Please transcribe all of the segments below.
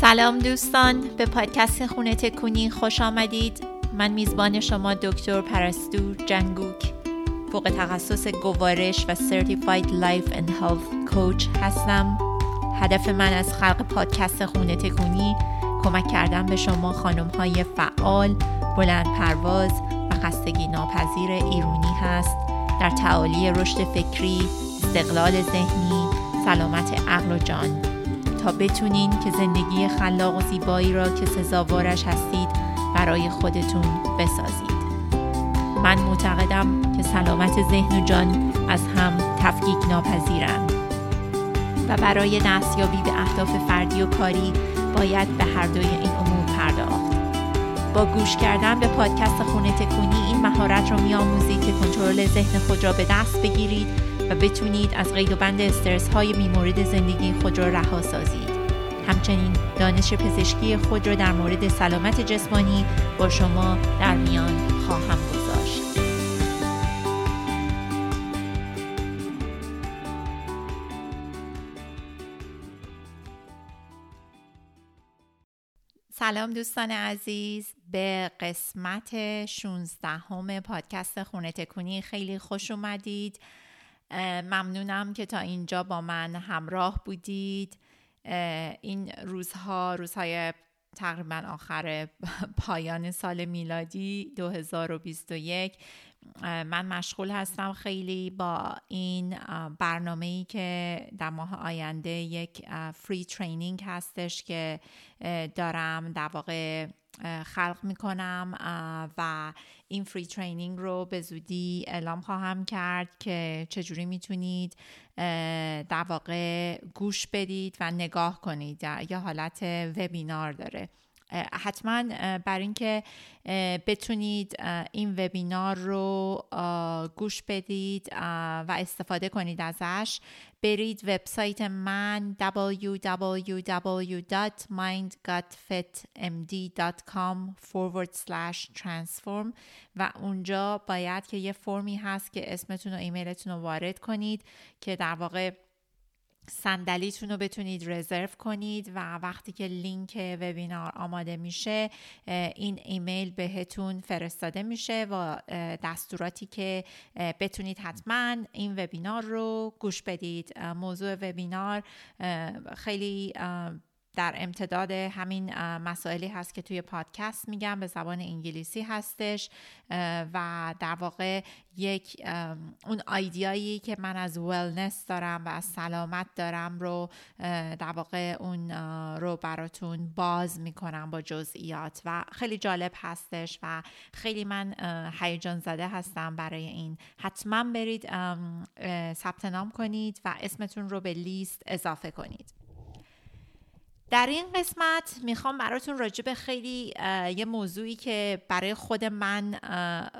سلام دوستان به پادکست خونه تکونی خوش آمدید. من میزبان شما دکتر پرستو جنگوک. فوق تخصص گوارش و Certified Life and Health Coach هستم. هدف من از خلق پادکست خونه تکونی کمک کردن به شما خانم های فعال بلند پرواز و خستگی ناپذیر ایرونی هست. در تعالی رشد فکری استقلال ذهنی سلامت عقل و جان. تا بتونین که زندگی خلاق و زیبایی را که سزاوارش هستید برای خودتون بسازید. من معتقدم که سلامت ذهن و جان از هم تفکیک ناپذیرند. و برای دستیابی به اهداف فردی و کاری باید به هر دوی این امور پرداخت. با گوش کردن به پادکست خونه تکونی این مهارت رو میآموزید که کنترل ذهن خود را به دست بگیرید و بتونید از قید و بند استرس های میمورد زندگی خود را رها سازید. همچنین دانش پزشکی خود را در مورد سلامت جسمانی با شما در میان خواهم گذاشت. سلام دوستان عزیز به قسمت 16 همه پادکست خونه تکونی. خیلی خوش اومدید. ممنونم که تا اینجا با من همراه بودید. این روزها روزهای تقریبا آخر پایان سال میلادی 2021 من مشغول هستم خیلی با این برنامه ای که در ماه آینده یک فری ترینینگ هستش که دارم در واقع خلق می‌کنم و این فری ترینینگ رو به زودی اعلام خواهم کرد که چجوری می‌تونید در واقع گوش بدید و نگاه کنید یه حالت وبینار داره. حتما بر اینکه بتونید این وبینار رو گوش بدید و استفاده کنید ازش برید وبسایت من www.mindgutfitmd.com forward slash transform و اونجا باید که یه فرمی هست که اسمتون و ایمیلتون رو وارد کنید که در واقع صندلیتون رو بتونید رزرو کنید و وقتی که لینک وبینار آماده میشه این ایمیل بهتون فرستاده میشه و دستوراتی که بتونید حتما این وبینار رو گوش بدید. موضوع وبینار خیلی در امتداد همین مسائلی هست که توی پادکست میگم به زبان انگلیسی هستش و در واقع یک اون آیدیایی که من از ولنس دارم و از سلامت دارم رو در واقع اون رو براتون باز می‌کنم با جزئیات. و خیلی جالب هستش و خیلی من هیجان زده هستم برای این. حتما برید ثبت نام کنید و اسمتون رو به لیست اضافه کنید. در این قسمت می‌خوام براتون راجع خیلی یه موضوعی که برای خود من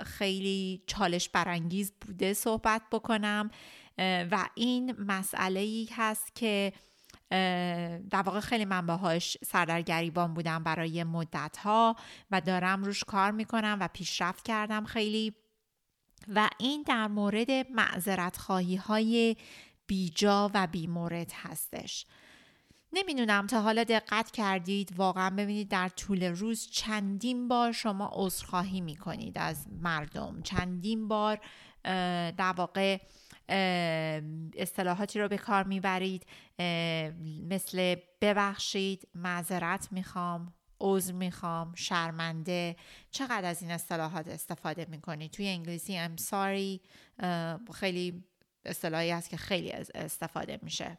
خیلی چالش برانگیز بوده صحبت بکنم. و این مسئله ای هست که در واقع خیلی من باهاش سردرگریبان بودم برای مدت ها و دارم روش کار می‌کنم و پیشرفت کردم خیلی. و این در مورد معذرت خواهی های بیجا و بیمورد هستش. نمی‌دونم تا حالا دقت کردید واقعا ببینید در طول روز چندین بار شما عذرخواهی می‌کنید از مردم. چندین بار در واقع اصطلاحاتی رو به کار می‌برید مثل ببخشید معذرت می‌خوام عذر می‌خوام شرمنده. چقدر از این اصطلاحات استفاده می‌کنید؟ توی انگلیسی I'm sorry خیلی اصطلاحی هست که خیلی استفاده میشه.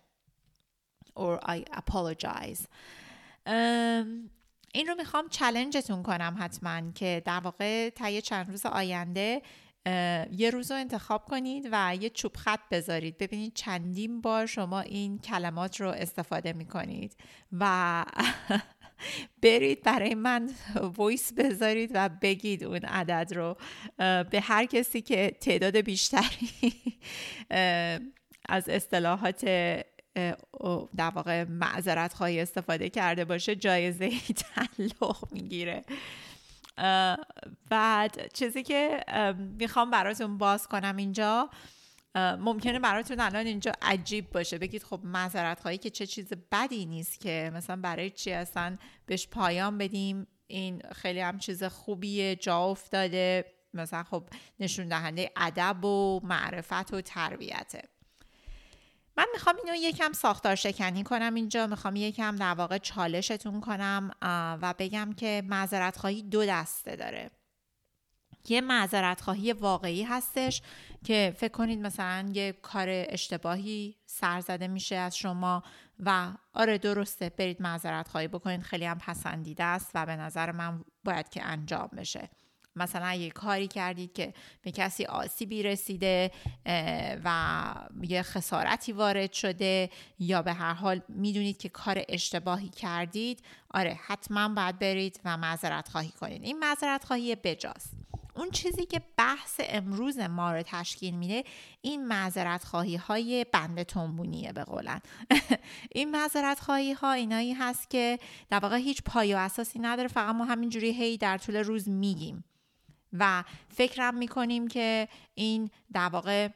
Or I apologize. این رو می‌خوام چلنجتون کنم حتما که در واقع تا چند روز آینده یه روز رو انتخاب کنید و یه چوب خط بذارید. ببینید چندین بار شما این کلمات رو استفاده می‌کنید و برید برای من وایس بذارید و بگید اون عدد رو به هر کسی که تعداد بیشتری از اصطلاحات در واقع معذرت خواهی استفاده کرده باشه جایزه ای تعلق می‌گیره. بعد چیزی که می‌خوام براتون باز کنم اینجا ممکنه براتون الان اینجا عجیب باشه. بگید خب معذرت خواهی که چه چیز بدی نیست که مثلا برای چی اصلا بهش پایان بدیم؟ این خیلی هم چیز خوبیه جا افتاده. مثلا خب نشون دهنده ادب و معرفت و تربیته. من می‌خوام اینو یکم ساختار شکنی کنم اینجا می‌خوام یکم در واقع چالشتون کنم و بگم که معذرت خواهی دو دسته داره. یه معذرت خواهی واقعی هستش که فکر کنید مثلا یه کار اشتباهی سر زده میشه از شما و آره درسته برید معذرت خواهی بکنید خیلی هم پسندیده است و به نظر من باید که انجام بشه. مثلا یه کاری کردید که به کسی آسیبی رسیده و یه خسارتی وارد شده یا به هر حال می‌دونید که کار اشتباهی کردید آره حتما باید برید و معذرت خواهی کنید این معذرت خواهی بجاست. اون چیزی که بحث امروز ما رو تشکیل میده این معذرت خواهی های بند تنبونیه به قولن. این معذرت خواهی ها اینایی هست که در واقع هیچ پای و اساسی نداره فقط ما همینجوری هی در طول روز میگیم. و فکرم می‌کنیم که این در واقع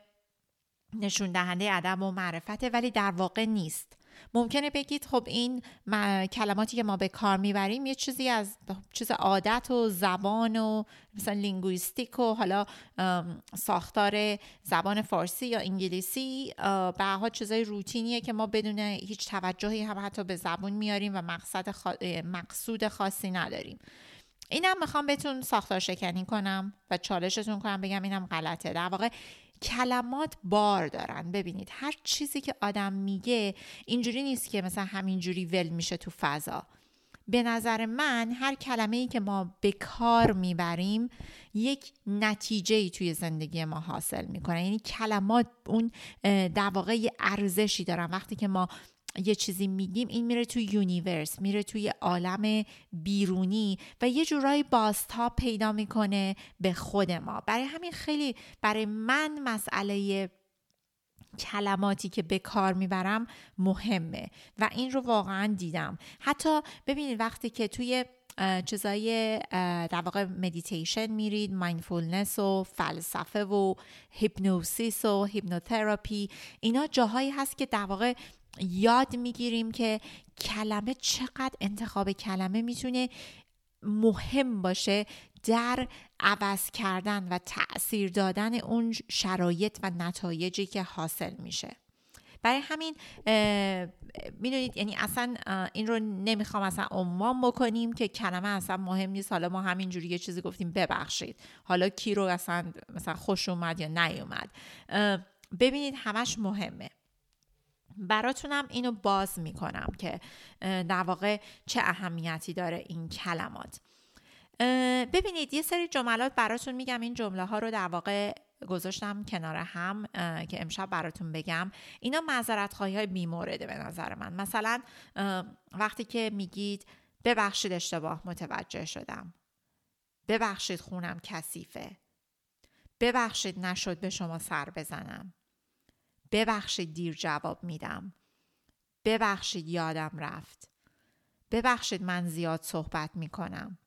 نشون دهنده ادب و معرفته ولی در واقع نیست. ممکنه بگید خب این کلماتی که ما به کار می‌بریم یه چیزی از چیز عادت و زبان و مثلا لینگویستیک و حالا ساختار زبان فارسی یا انگلیسی به ها چیزای روتینیه که ما بدون هیچ توجهی هم حتی به زبون میاریم و مقصد مقصود خاصی نداریم. اینم می‌خوام بهتون ساختار شکنی کنم و چالشتون کنم بگم اینم غلطه. در واقع کلمات بار دارن. ببینید هر چیزی که آدم میگه اینجوری نیست که مثلا همینجوری ول میشه تو فضا. به نظر من هر کلمه ای که ما به کار می‌بریم یک نتیجه ای توی زندگی ما حاصل می‌کنه. یعنی کلمات اون در واقع ارزشی دارن. وقتی که ما یه چیزی میگیم این میره توی universe میره توی عالم بیرونی و یه جورایی بازتاب پیدا می‌کنه به خود ما. برای همین خیلی برای من مسئله کلماتی که به کار می‌برم مهمه و این رو واقعا دیدم. حتی ببینید وقتی که توی چیزای در واقع مدیتیشن میرید mindfulness و فلسفه و hypnosis و hypnotherapy اینا جاهایی هست که در واقع یاد می‌گیریم که کلمه چقدر انتخاب کلمه می‌تونه مهم باشه در عوض کردن و تاثیر دادن اون شرایط و نتایجی که حاصل میشه. برای همین می‌دونید یعنی اصلا این رو نمی‌خوام اصلا عنوان بکنیم که کلمه اصلا مهم نیست. حالا ما همینجوری یه چیزی گفتیم ببخشید. حالا کی رو اصلا مثلا خوش اومد یا نیومد. ببینید همش مهمه. براتونم اینو باز می‌کنم که در واقع چه اهمیتی داره این کلمات. ببینید یه سری جملات براتون میگم. این جمله ها رو در واقع گذاشتم کنار هم که امشب براتون بگم. اینا معذرت خواهی های بیمورده به نظر من. مثلا وقتی که میگید ببخشید اشتباه متوجه شدم. ببخشید خونم کثیفه. ببخشید نشد به شما سر بزنم. ببخشید دیر جواب میدم. ببخشید یادم رفت. ببخشید من زیاد صحبت می‌کنم.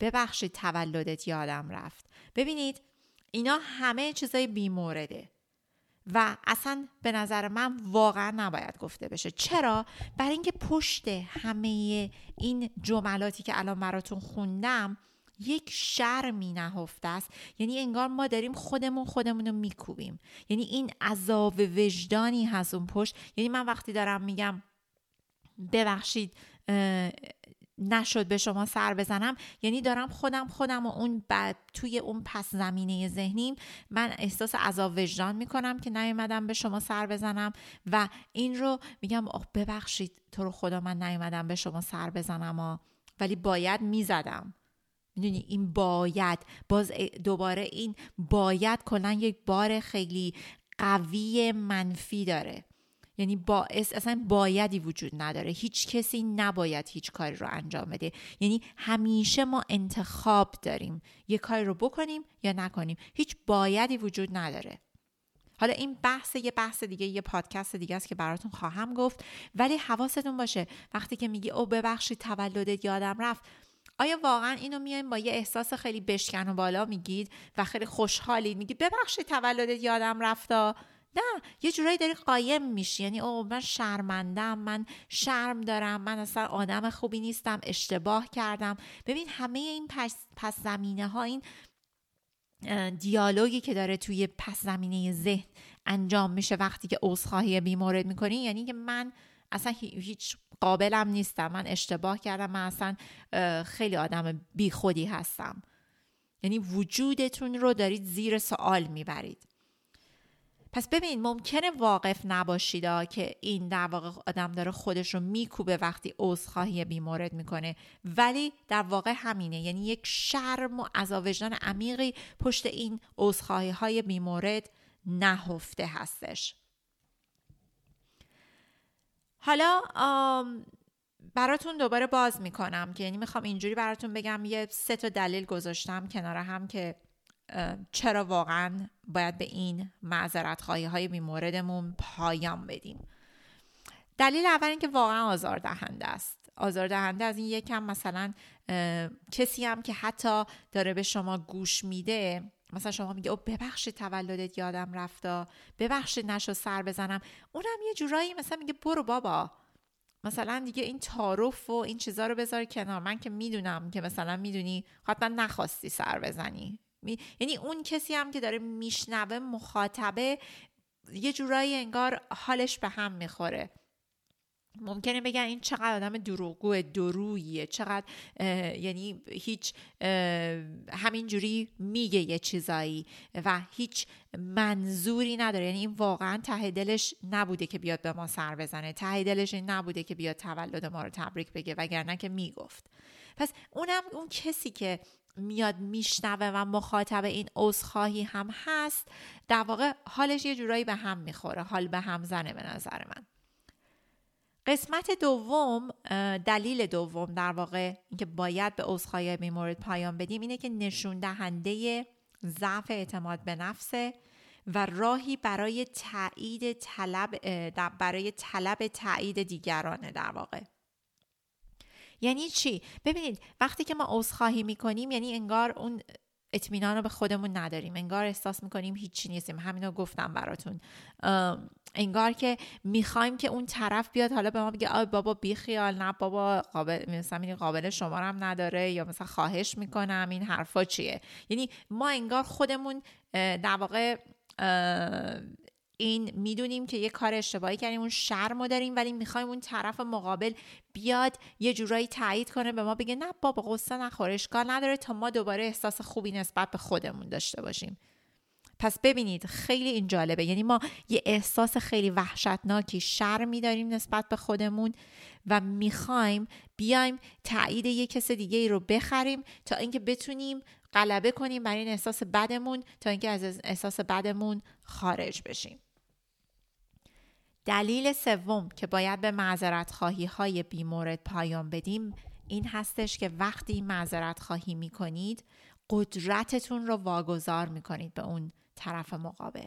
ببخشید تولدت یادم رفت. ببینید اینا همه چیزای بیمورده و اصلا به نظر من واقعا نباید گفته بشه. چرا؟ برای اینکه پشت همه این جملاتی که الان براتون خوندم یک شرمی نهفته است. یعنی انگار ما داریم خودمون خودمون رو میکوبیم. یعنی این عذاب وجدانی هست اون پشت. یعنی من وقتی دارم میگم ببخشید نشد به شما سر بزنم. یعنی دارم خودم خودم و اون بعد توی اون پس زمینه ذهنیم. من احساس عذاب وجدان می‌کنم که نیومدم به شما سر بزنم و این رو میگم آخ ببخشید تو رو خدا من نیومدم به شما سر بزنم ولی باید می‌زدم. می‌دونی؟ این باید. باز دوباره این باید کلا یک بار خیلی قوی منفی داره. یعنی باعث اصلا بایدی وجود نداره. هیچ کسی نباید هیچ کاری رو انجام بده. یعنی همیشه ما انتخاب داریم. یه کاری رو بکنیم یا نکنیم. هیچ بایدی وجود نداره. حالا این بحث یه بحث دیگه یه پادکست دیگه است که براتون خواهم گفت. ولی حواستون باشه وقتی که میگی او ببخشید تولدت یادم رفت. آیا واقعا اینو میایم با یه احساس خیلی بشکن و بالا میگید و خیلی خوشحالید؟ میگید ببخشید تولدت یادم رفتا. نه یه جورایی داری قایم میشی. یعنی او من شرمندم من شرم دارم من اصلا آدم خوبی نیستم اشتباه کردم. ببین همه این پس, پس زمینه ها این دیالوگی که داره توی پس زمینه ذهن انجام میشه وقتی که عذرخواهی بیمورد می‌کنی. یعنی که من اصلا هیچ قابلم نیستم. من اشتباه کردم. من اصلا خیلی آدم بیخودی هستم. یعنی وجودتون رو دارید زیر سوال می‌برید. پس ببین ممکنه واقف نباشید که این در واقع آدم داره خودش رو میکوبه وقتی عذرخواهی بیمورد می‌کنه. ولی در واقع همینه. یعنی یک شرم و عذاب وجدان عمیقی پشت این عذرخواهی های بیمورد نهفته هستش. حالا براتون دوباره باز می‌کنم که یعنی می‌خوام اینجوری براتون بگم یه سه تا دلیل گذاشتم کنار هم که چرا واقعا باید به این معذرت خواهی های بیموردمون پایان بدیم. دلیل اول اینکه واقعا آزار دهنده است. آزار دهنده از این یکم مثلا کسی هم که حتی داره به شما گوش میده مثلا شما میگه او ببخشید تولدت یادم رفتا ببخشید نشو سر بزنم. اونم یه جورایی مثلا میگه برو بابا. مثلا دیگه این تعارف و این چیزا رو بذار کنار. من که می‌دونم که مثلا می‌دونی حتما نخواستی سر بزنی. یعنی اون کسی هم که داره میشنوه مخاطبه یه جورایی انگار حالش به هم می‌خوره. ممکنه بگن این چقدر آدم دروغگو درویه چقدر یعنی هیچ همینجوری میگه یه چیزایی و هیچ منظوری نداره. یعنی این واقعا ته دلش نبوده که بیاد به ما سر بزنه. ته دلش این نبوده که بیاد تولد ما رو تبریک بگه وگرنه که می‌گفت. پس اونم اون کسی که میاد میشنوه و مخاطب این عذرخواهی هم هست در واقع حالش یه جورایی به هم می‌خوره. حال به هم زنه به نظر من. قسمت دوم دلیل دوم در واقع اینکه باید به عذرخواهی بیمورد پایان بدیم اینه که نشون دهنده ضعف اعتماد به نفسه و راهی برای تایید طلب برای طلب تایید دیگرانه در واقع. یعنی چی؟ ببینید وقتی که ما عذرخواهی می‌کنیم یعنی انگار اون اطمینان رو به خودمون نداریم. انگار احساس می‌کنیم هیچی نیستیم. همینو گفتم براتون. انگار که می‌خوایم که اون طرف بیاد حالا به ما بگه آ بابا بیخیال نه بابا قابل مثلا قابل شما هم نداره یا مثلا خواهش می‌کنم این حرفا چیه؟ یعنی ما انگار خودمون در واقع این می‌دونیم که یه کار اشتباهی کردیم اون شرم رو داریم ولی می‌خوایم اون طرف مقابل بیاد یه جورایی تایید کنه به ما بگه نه بابا قصه نخور اشکال نداره تا ما دوباره احساس خوبی نسبت به خودمون داشته باشیم. پس ببینید خیلی این جالبه. یعنی ما یه احساس خیلی وحشتناکی شرمی داریم نسبت به خودمون. و می‌خوایم بیایم تایید یه کس دیگه ای رو بخریم تا اینکه بتونیم غلبه کنیم بر این احساس بدمون تا اینکه از احساس بدمون خارج بشیم. دلیل سوم که باید به معذرت خواهی های بیمورد پایان بدیم این هستش که وقتی معذرت خواهی می کنید قدرتتون رو واگذار می کنید به اون طرف مقابل.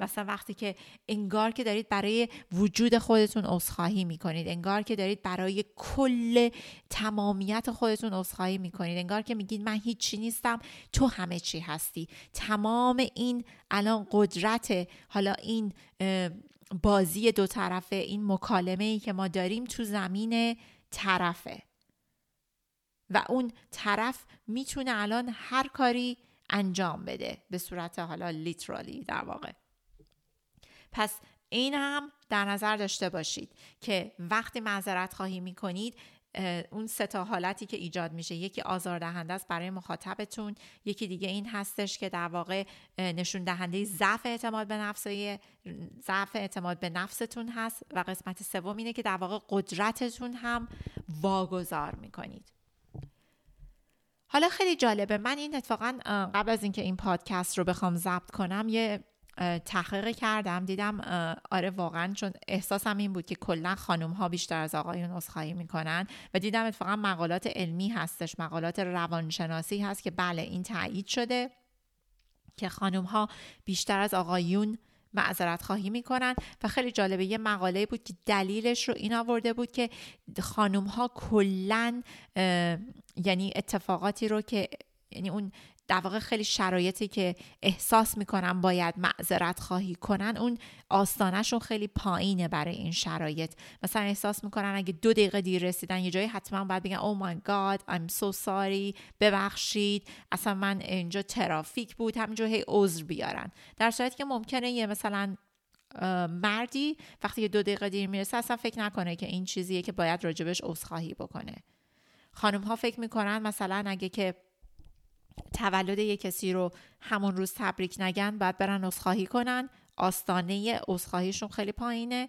مثلا وقتی که انگار که دارید برای وجود خودتون عذرخواهی می‌کنید انگار که دارید برای کل تمامیت خودتون عذرخواهی می‌کنید انگار که میگید من هیچی نیستم تو همه چی هستی. تمام این الان قدرت حالا این بازی دو طرفه این مکالمه ای که ما داریم تو زمین طرفه. و اون طرف می‌تونه الان هر کاری انجام بده به صورت حالا لیترالی در واقع. پس این هم در نظر داشته باشید که وقتی معذرت خواهی می کنید اون سه تا حالتی که ایجاد میشه یکی آزاردهنده است برای مخاطبتون یکی دیگه این هستش که در واقع نشون دهنده ضعف اعتماد به نفس ضعف اعتماد به نفستون هست و قسمت سوم اینه که در واقع قدرتتون هم واگذار می‌کنید. حالا خیلی جالبه. من این اتفاقا قبل از اینکه این پادکست رو بخوام ضبط کنم یه تحقیق کردم دیدم آره واقعا چون احساسم این بود که کلا خانم ها بیشتر از آقایون عذرخواهی می‌کنن و دیدم اتفاقا مقالات علمی هستش مقالات روانشناسی هست که بله این تایید شده که خانم ها بیشتر از آقایون معذرت خواهی می‌کنن و خیلی جالبه یه مقاله بود که دلیلش رو این آورده بود که خانم ها کلا یعنی اتفاقاتی رو که یعنی اون در واقع خیلی شرایطی که احساس می‌کنن باید معذرت خواهی کنن اون آستانهشون خیلی پایینه برای این شرایط. مثلا احساس می‌کنن اگه دو دقیقه دیر رسیدن یه جایی حتما باید بگن او مای گاد I'm so sorry ببخشید. اصلا من اینجا ترافیک بود همینجا هی عذر بیارن. در صورتی که ممکنه یه مثلا مردی وقتی یه دو دقیقه دیر می‌رسه اصلا فکر نکنه که این چیزیه که باید راجبش عذرخواهی بکنه. خانم ها فکر می‌کنن مثلا اگه که تولد یک کسی رو همون روز تبریک نگن باید برن عذرخواهی کنن. آستانه عذرخواهیشون خیلی پایینه.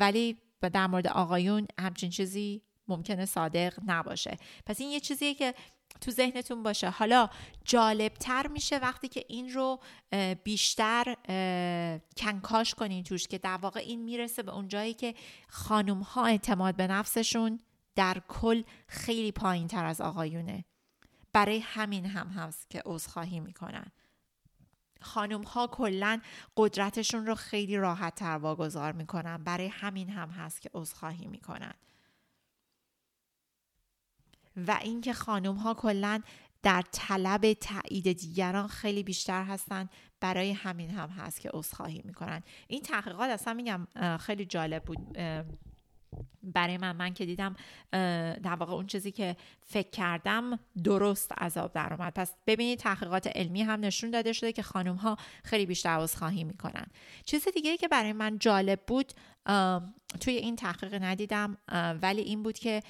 ولی در مورد آقایون همچین چیزی ممکنه صادق نباشه. پس این یه چیزیه که تو ذهنتون باشه. حالا جالبتر میشه وقتی که این رو بیشتر کنکاش کنین توش که در واقع این می‌رسه به اون جایی که خانم ها اعتماد به نفسشون در کل خیلی پایین تر از آقایونه. برای همین هم هست که عذرخواهی می‌کنن. خانم ها کلا قدرتشون رو خیلی راحت تر واگذار می‌کنن. برای همین هم هست که عذرخواهی می‌کنن. و اینکه خانم ها کلا در طلب تایید دیگران خیلی بیشتر هستن برای همین هم هست که عذرخواهی می‌کنن. این تحقیقات اصلا میگم خیلی جالب بود. برای من من که دیدم در واقع اون چیزی که فکر کردم درست عذاب در اومد. پس ببینید تحقیقات علمی هم نشون داده شده که خانم ها خیلی بیشتر خواهی می‌کنن. چیز دیگه که برای من جالب بود توی این تحقیق ندیدم ولی این بود که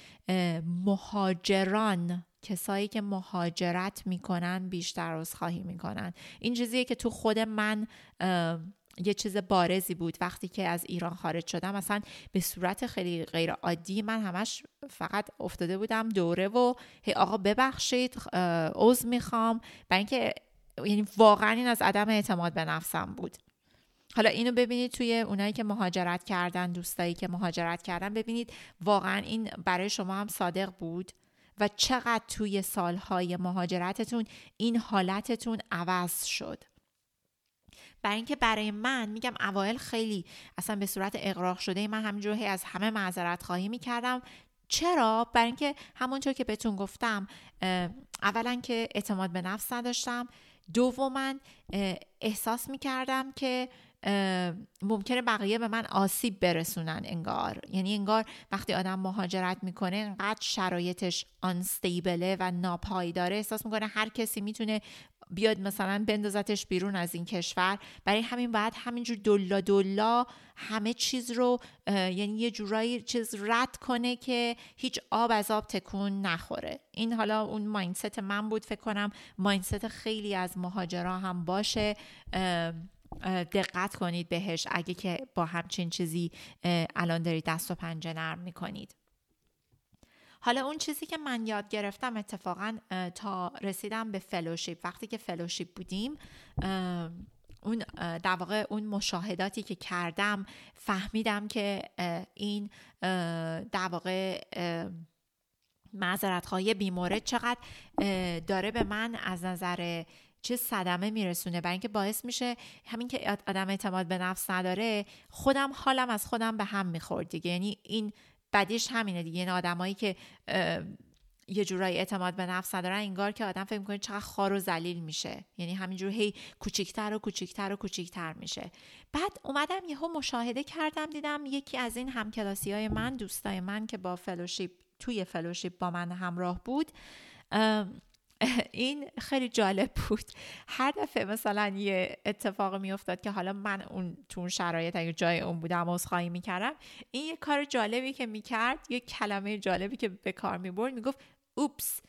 مهاجران کسایی که مهاجرت می‌کنن بیشتر عذرخواهی می‌کنن. این چیزیه که تو خود من یه چیز بارزی بود وقتی که از ایران خارج شدم. مثلا به صورت خیلی غیر عادی من همش فقط افتاده بودم دوره و هی آقا ببخشید عضو می‌خوام. برای اینکه یعنی واقعا این از عدم اعتماد به نفسم بود. حالا اینو ببینید توی اونایی که مهاجرت کردن دوستایی که مهاجرت کردن ببینید واقعا این برای شما هم صادق بود؟ و چقدر توی سالهای مهاجرتتون این حالتتون عوض شد؟ برای اینکه برای من میگم اوایل خیلی اصلا به صورت اقراق شده من همینجور از همه معذرت خواهی می‌کردم. چرا؟ برای اینکه همونطور که بهتون گفتم اولا که اعتماد به نفس نداشتم. دوما احساس می‌کردم که ممکنه بقیه به من آسیب برسونن انگار. یعنی انگار وقتی آدم مهاجرت می‌کنه انقدر شرایطش آنستیبله و ناپایداره. احساس می‌کنه هر کسی می‌تونه بیاد مثلا بندازتش بیرون از این کشور. برای همین باید همینجور دلا دلا همه چیز رو یعنی یه جورایی چیز رد کنه که هیچ آب از آب تکون نخوره. این حالا اون ماینست من بود فکر کنم. ماینست خیلی از مهاجرا هم باشه. دقت کنید بهش. اگه که با همچین چیزی الان دارید دست و پنجه نرم می‌کنید. حالا اون چیزی که من یاد گرفتم اتفاقا تا رسیدم به فلوشیپ وقتی که فلوشیپ بودیم اون در واقع اون مشاهداتی که کردم فهمیدم که این در واقع معذرت خواهی بیمورد چقدر داره به من از نظر چه صدمه میرسونه برای اینکه باعث میشه همین که آدم اعتماد به نفس نداره خودم حالم از خودم به هم می‌خورد دیگه. یعنی این بدیش همینه دیگه. این آدمایی که یه جورایی اعتماد به نفس ندارن انگار که آدم فکر می‌کنه چقدر خار و ذلیل میشه. یعنی همینجور هی کوچیکتر و کوچیکتر و کوچیکتر میشه. بعد اومدم یهو مشاهده کردم دیدم یکی از این همکلاسی های من دوستای من که با فلوشیپ توی فلوشیپ با من همراه بود این خیلی جالب بود. هر دفعه مثلا یه اتفاق میافتاد که حالا من اون تو اون شرایط اگه جای اون بودم عذرخواهی می‌کردم این یه کار جالبی که می‌کرد یه کلمه جالبی که به کار می‌برد می‌گفت اوپس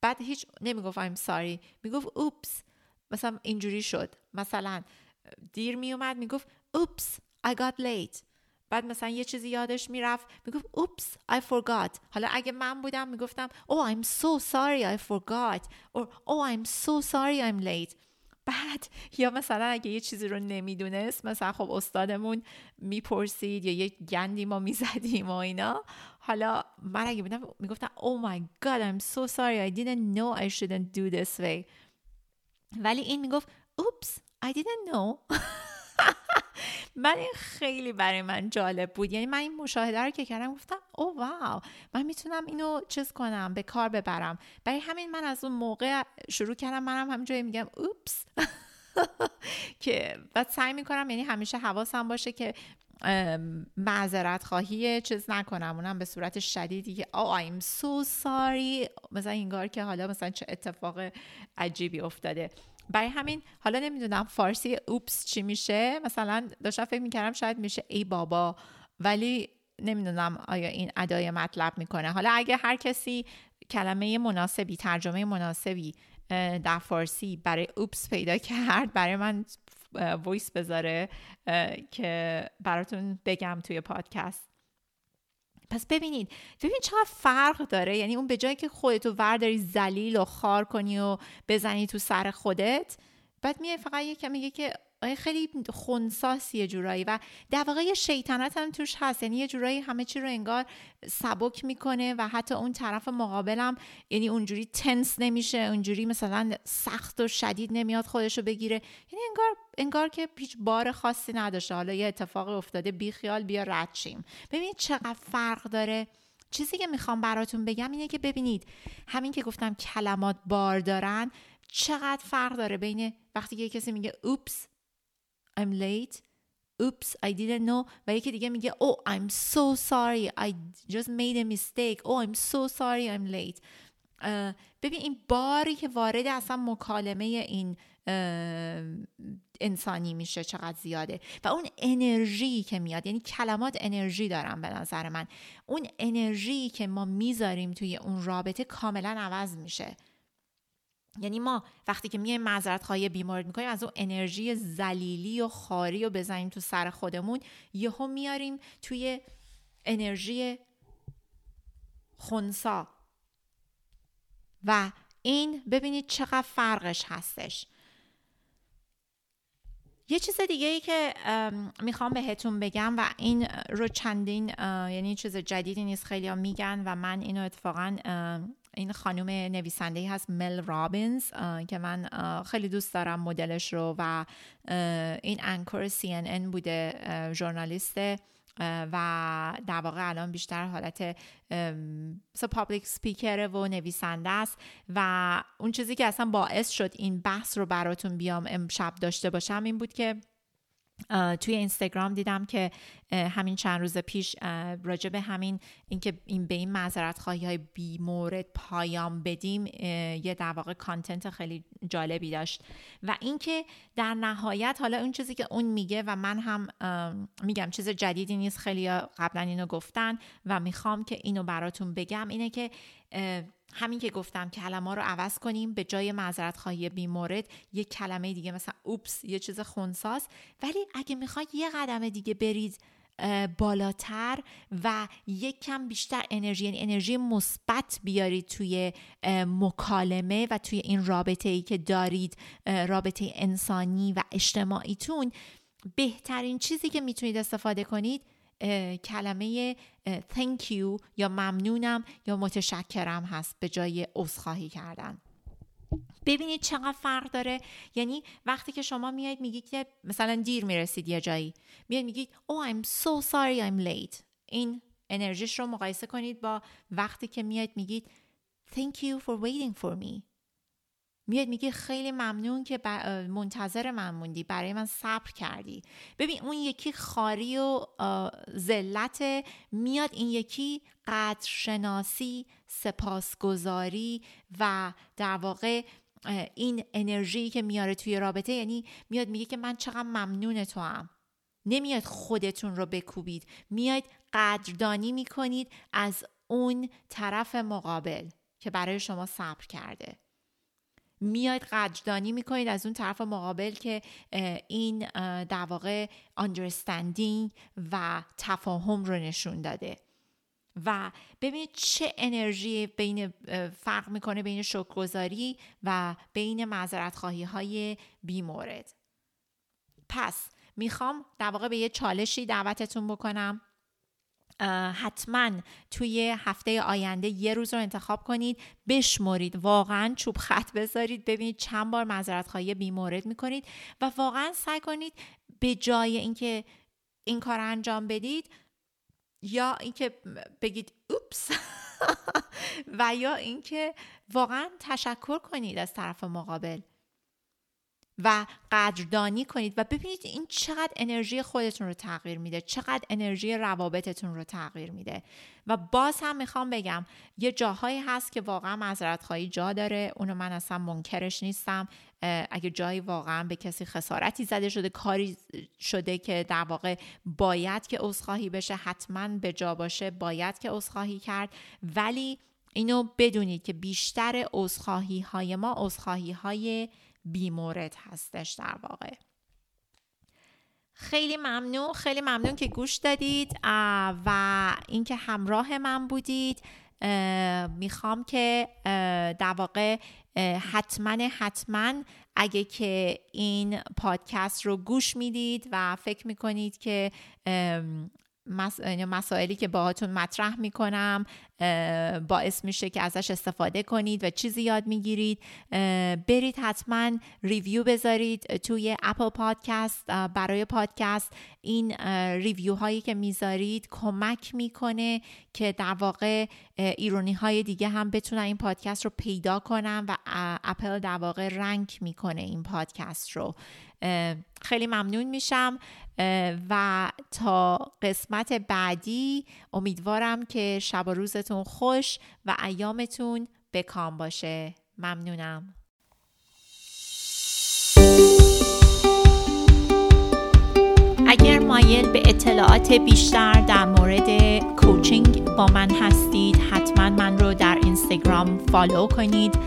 بعد هیچ نمی‌گفت I'm sorry می‌گفت اوپس مثلا اینجوری شد. مثلا دیر میومد می‌گفت اوپس. I got late بعد مثلا یه چیزی یادش می‌رفت می‌گفت اوپس I forgot. حالا اگه من بودم می‌گفتم oh I'm so sorry I forgot. Or oh I'm so sorry I'm late. بعد یا مثلا اگه یه چیزی رو نمی‌دونست مثلا خب استادمون می‌پرسید یا یه گندی ما می‌زدیم و اینا. حالا من اگه بودم می‌گفتم oh my god I'm so sorry I didn't know I shouldn't do this way. ولی این می‌گفت oops I didn't know. من این خیلی برای من جالب بود. یعنی من این مشاهده رو که کردم گفتم او واو من می‌تونم اینو چیز کنم به کار ببرم. برای همین من از اون موقع شروع کردم منم همینجوری میگم اوپس. که بعد سعی می‌کنم یعنی همیشه حواسم باشه که معذرت خواهی چیز نکنم. اونم به صورت شدیدی که او I'm so sorry. مثلا اینگار که حالا مثلا چه اتفاق عجیبی افتاده. برای همین حالا نمی‌دونم فارسی oops چی میشه. مثلا داشتم فکر می‌کردم شاید میشه ای بابا. ولی نمی‌دونم آیا این ادای مطلب می‌کنه. حالا اگه هر کسی کلمه مناسبی ترجمه مناسبی در فارسی برای oops پیدا کرد برای من voice بذاره که براتون بگم توی پادکست. پس ببینید ببین چقدر فرق داره. یعنی اون به جایی که خودتو ورداری زلیل و خار کنی و بزنی تو سر خودت بعد میای فقط یه میگه که خیلی خونساسی یه جورایی و در واقع یه شیطنت هم توش هست. یعنی یه جورایی همه چی رو انگار سبک می‌کنه و حتی اون طرف مقابلم یعنی اونجوری تنس نمیشه اونجوری مثلا سخت و شدید نمیاد خودش رو بگیره. یعنی انگار انگار که پیچ بار خاصی نداشته. حالا یه اتفاق افتاده بی خیال بیا رد شیم. ببینید چقدر فرق داره. چیزی که می‌خوام براتون بگم اینه که ببینید همین که گفتم کلمات بار دارن چقدر فرق داره بین وقتی که کسی میگه اوپس I'm late. Oops I didn't know. و یکی دیگه میگه oh I'm so sorry. I just made a mistake. Oh I'm so sorry. I'm late. ببین این باری که وارد اصلا مکالمه این انسانی میشه چقدر زیاده. و اون انرژی که میاد یعنی کلمات انرژی دارن به نظر من. اون انرژی که ما می‌ذاریم توی اون رابطه کاملا عوض میشه. یعنی ما وقتی که میایم معذرت خواهی بیمارد می‌کنیم از اون انرژی زلیلی و خاری رو بزنیم تو سر خودمون یهو میاریم توی انرژی خونسا. و این ببینید چقدر فرقش هستش. یه چیز دیگه ای که می‌خوام بهتون بگم و این رو چندین یعنی چیز جدیدی نیست خیلی ها میگن و من اینو اتفاقا این خانم نویسنده هست مل رابینز که من خیلی دوست دارم مدلش رو و این انکور سی ان بوده ژورنالیست و در واقع الان بیشتر حالت public speaker ه و نویسنده است. و اون چیزی که اصلا باعث شد این بحث رو براتون بیام امشب داشته باشم این بود که توی اینستاگرام دیدم که همین چند روز پیش راجع به همین اینکه این به این معذرت خواهی های بی مورد پایان بدیم یه در واقع content خیلی جالبی داشت. و اینکه در نهایت حالا اون چیزی که اون میگه و من هم میگم چیز جدیدی نیست خیلی قبلا اینو گفتن و می‌خوام که اینو براتون بگم اینه که همین که گفتم کلمه رو عوض کنیم به جای معذرت خواهی بی مورد یه کلمه دیگه مثلا اوپس یه چیز خونساز. ولی اگه می‌خواید یه قدم دیگه برید بالاتر و یک کم بیشتر انرژی یعنی انرژی مثبت بیارید توی مکالمه و توی این رابطه ای که دارید رابطه انسانی و اجتماعیتون بهترین چیزی که می‌تونید استفاده کنید کلمه thank you یا ممنونم یا متشکرم هست به جای عذرخواهی کردن. ببینید چقدر فرق داره. یعنی وقتی که شما میایید میگید که مثلا دیر می‌رسید یه جایی. میایید میگید oh I'm so sorry I'm late. این انرژیش رو مقایسه کنید با وقتی که میایید میگید thank you for waiting for me. میاد میگه خیلی ممنون که منتظر من موندی برای من صبر کردی. ببین اون یکی خاری و ذلت میاد این یکی قدرشناسی سپاسگزاری و در واقع این انرژی که میاره توی رابطه یعنی میاد میگه که من چقدر ممنون تو هم نمیاد خودتون رو بکوبید. میاد قدردانی می‌کنید از اون طرف مقابل که برای شما صبر کرده. میاد قدردانی می‌کنید از اون طرف مقابل که این در واقع understanding و تفاهم رو نشون داده. و ببینید چه انرژی بین فرق می‌کنه بین شکرگزاری و بین معذرت خواهی های بیمورد. پس می‌خوام در واقع به یه چالشی دعوتتون بکنم. حتما توی هفته آینده یه روز رو انتخاب کنید بشمرید. واقعا چوب خط بذارید ببینید چند بار معذرت خواهی بی مورد می‌کنید و واقعا سعی کنید به جای اینکه این کار انجام بدید یا اینکه بگید اوپس و یا اینکه واقعا تشکر کنید از طرف مقابل. و قدردانی کنید و ببینید این چقدر انرژی خودتون رو تغییر میده چقدر انرژی روابطتون رو تغییر میده. و باز هم می‌خوام بگم یه جاهایی هست که واقعا معذرت خواهی جا داره. اونو من اصلا منکرش نیستم. اگه جایی واقعا به کسی خسارتی زده شده کاری شده که در واقع باید که عذرخواهی بشه حتما به جا باشه باید که عذرخواهی کرد. ولی اینو بدونید که بیشتر عذرخواهی های ما عذرخواهی های بیمورد هستش در واقع. خیلی ممنون خیلی ممنون که گوش دادید و اینکه همراه من بودید. می‌خوام که در واقع حتما حتما اگه که این پادکست رو گوش می‌دید و فکر می‌کنید که یعنی مسائلی که باهاتون مطرح می‌کنم باعث میشه که ازش استفاده کنید و چیزی یاد می‌گیرید. برید حتما review بذارید توی Apple Podcast برای پادکست. این review هایی که می‌ذارید کمک می‌کنه که در واقع ایرونی های دیگه هم بتونن این پادکست رو پیدا کنن و اپل در واقع rank می‌کنه این پادکست رو. خیلی ممنون میشم. و تا قسمت بعدی امیدوارم که شب و روزتون خوش و ایامتون بکام باشه. ممنونم. اگر مایل به اطلاعات بیشتر در مورد کوچینگ با من هستید حتما من رو در اینستاگرام فالو کنید.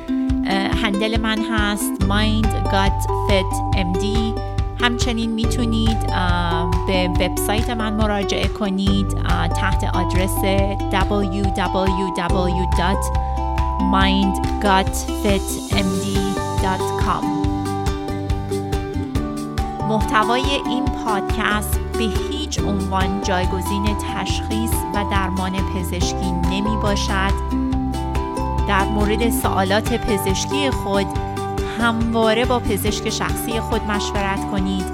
هندل من هست Mind Gut Fit MD همچنین می‌تونید به وبسایت من مراجعه کنید تحت آدرس www.mindgutfitmd.com محتوای این پادکست به هیچ عنوان جایگزین تشخیص و درمان پزشکی نمی باشد. در مورد سوالات پزشکی خود همواره با پزشک شخصی خود مشورت کنید.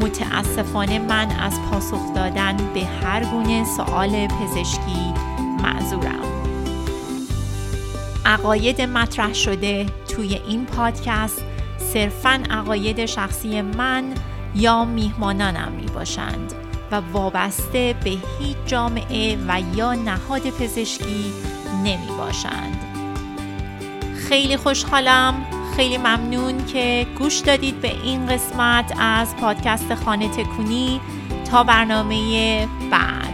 متاسفانه من از پاسخ دادن به هر گونه سوال پزشکی معذورم. عقاید مطرح شده توی این پادکست صرفا عقاید شخصی من یا میهمانانم می باشند و وابسته به هیچ جامعه و یا نهاد پزشکی نمی باشند خیلی خوشحالم. خیلی ممنون که گوش دادید به این قسمت از پادکست خانه تکونی. تا برنامه بعد.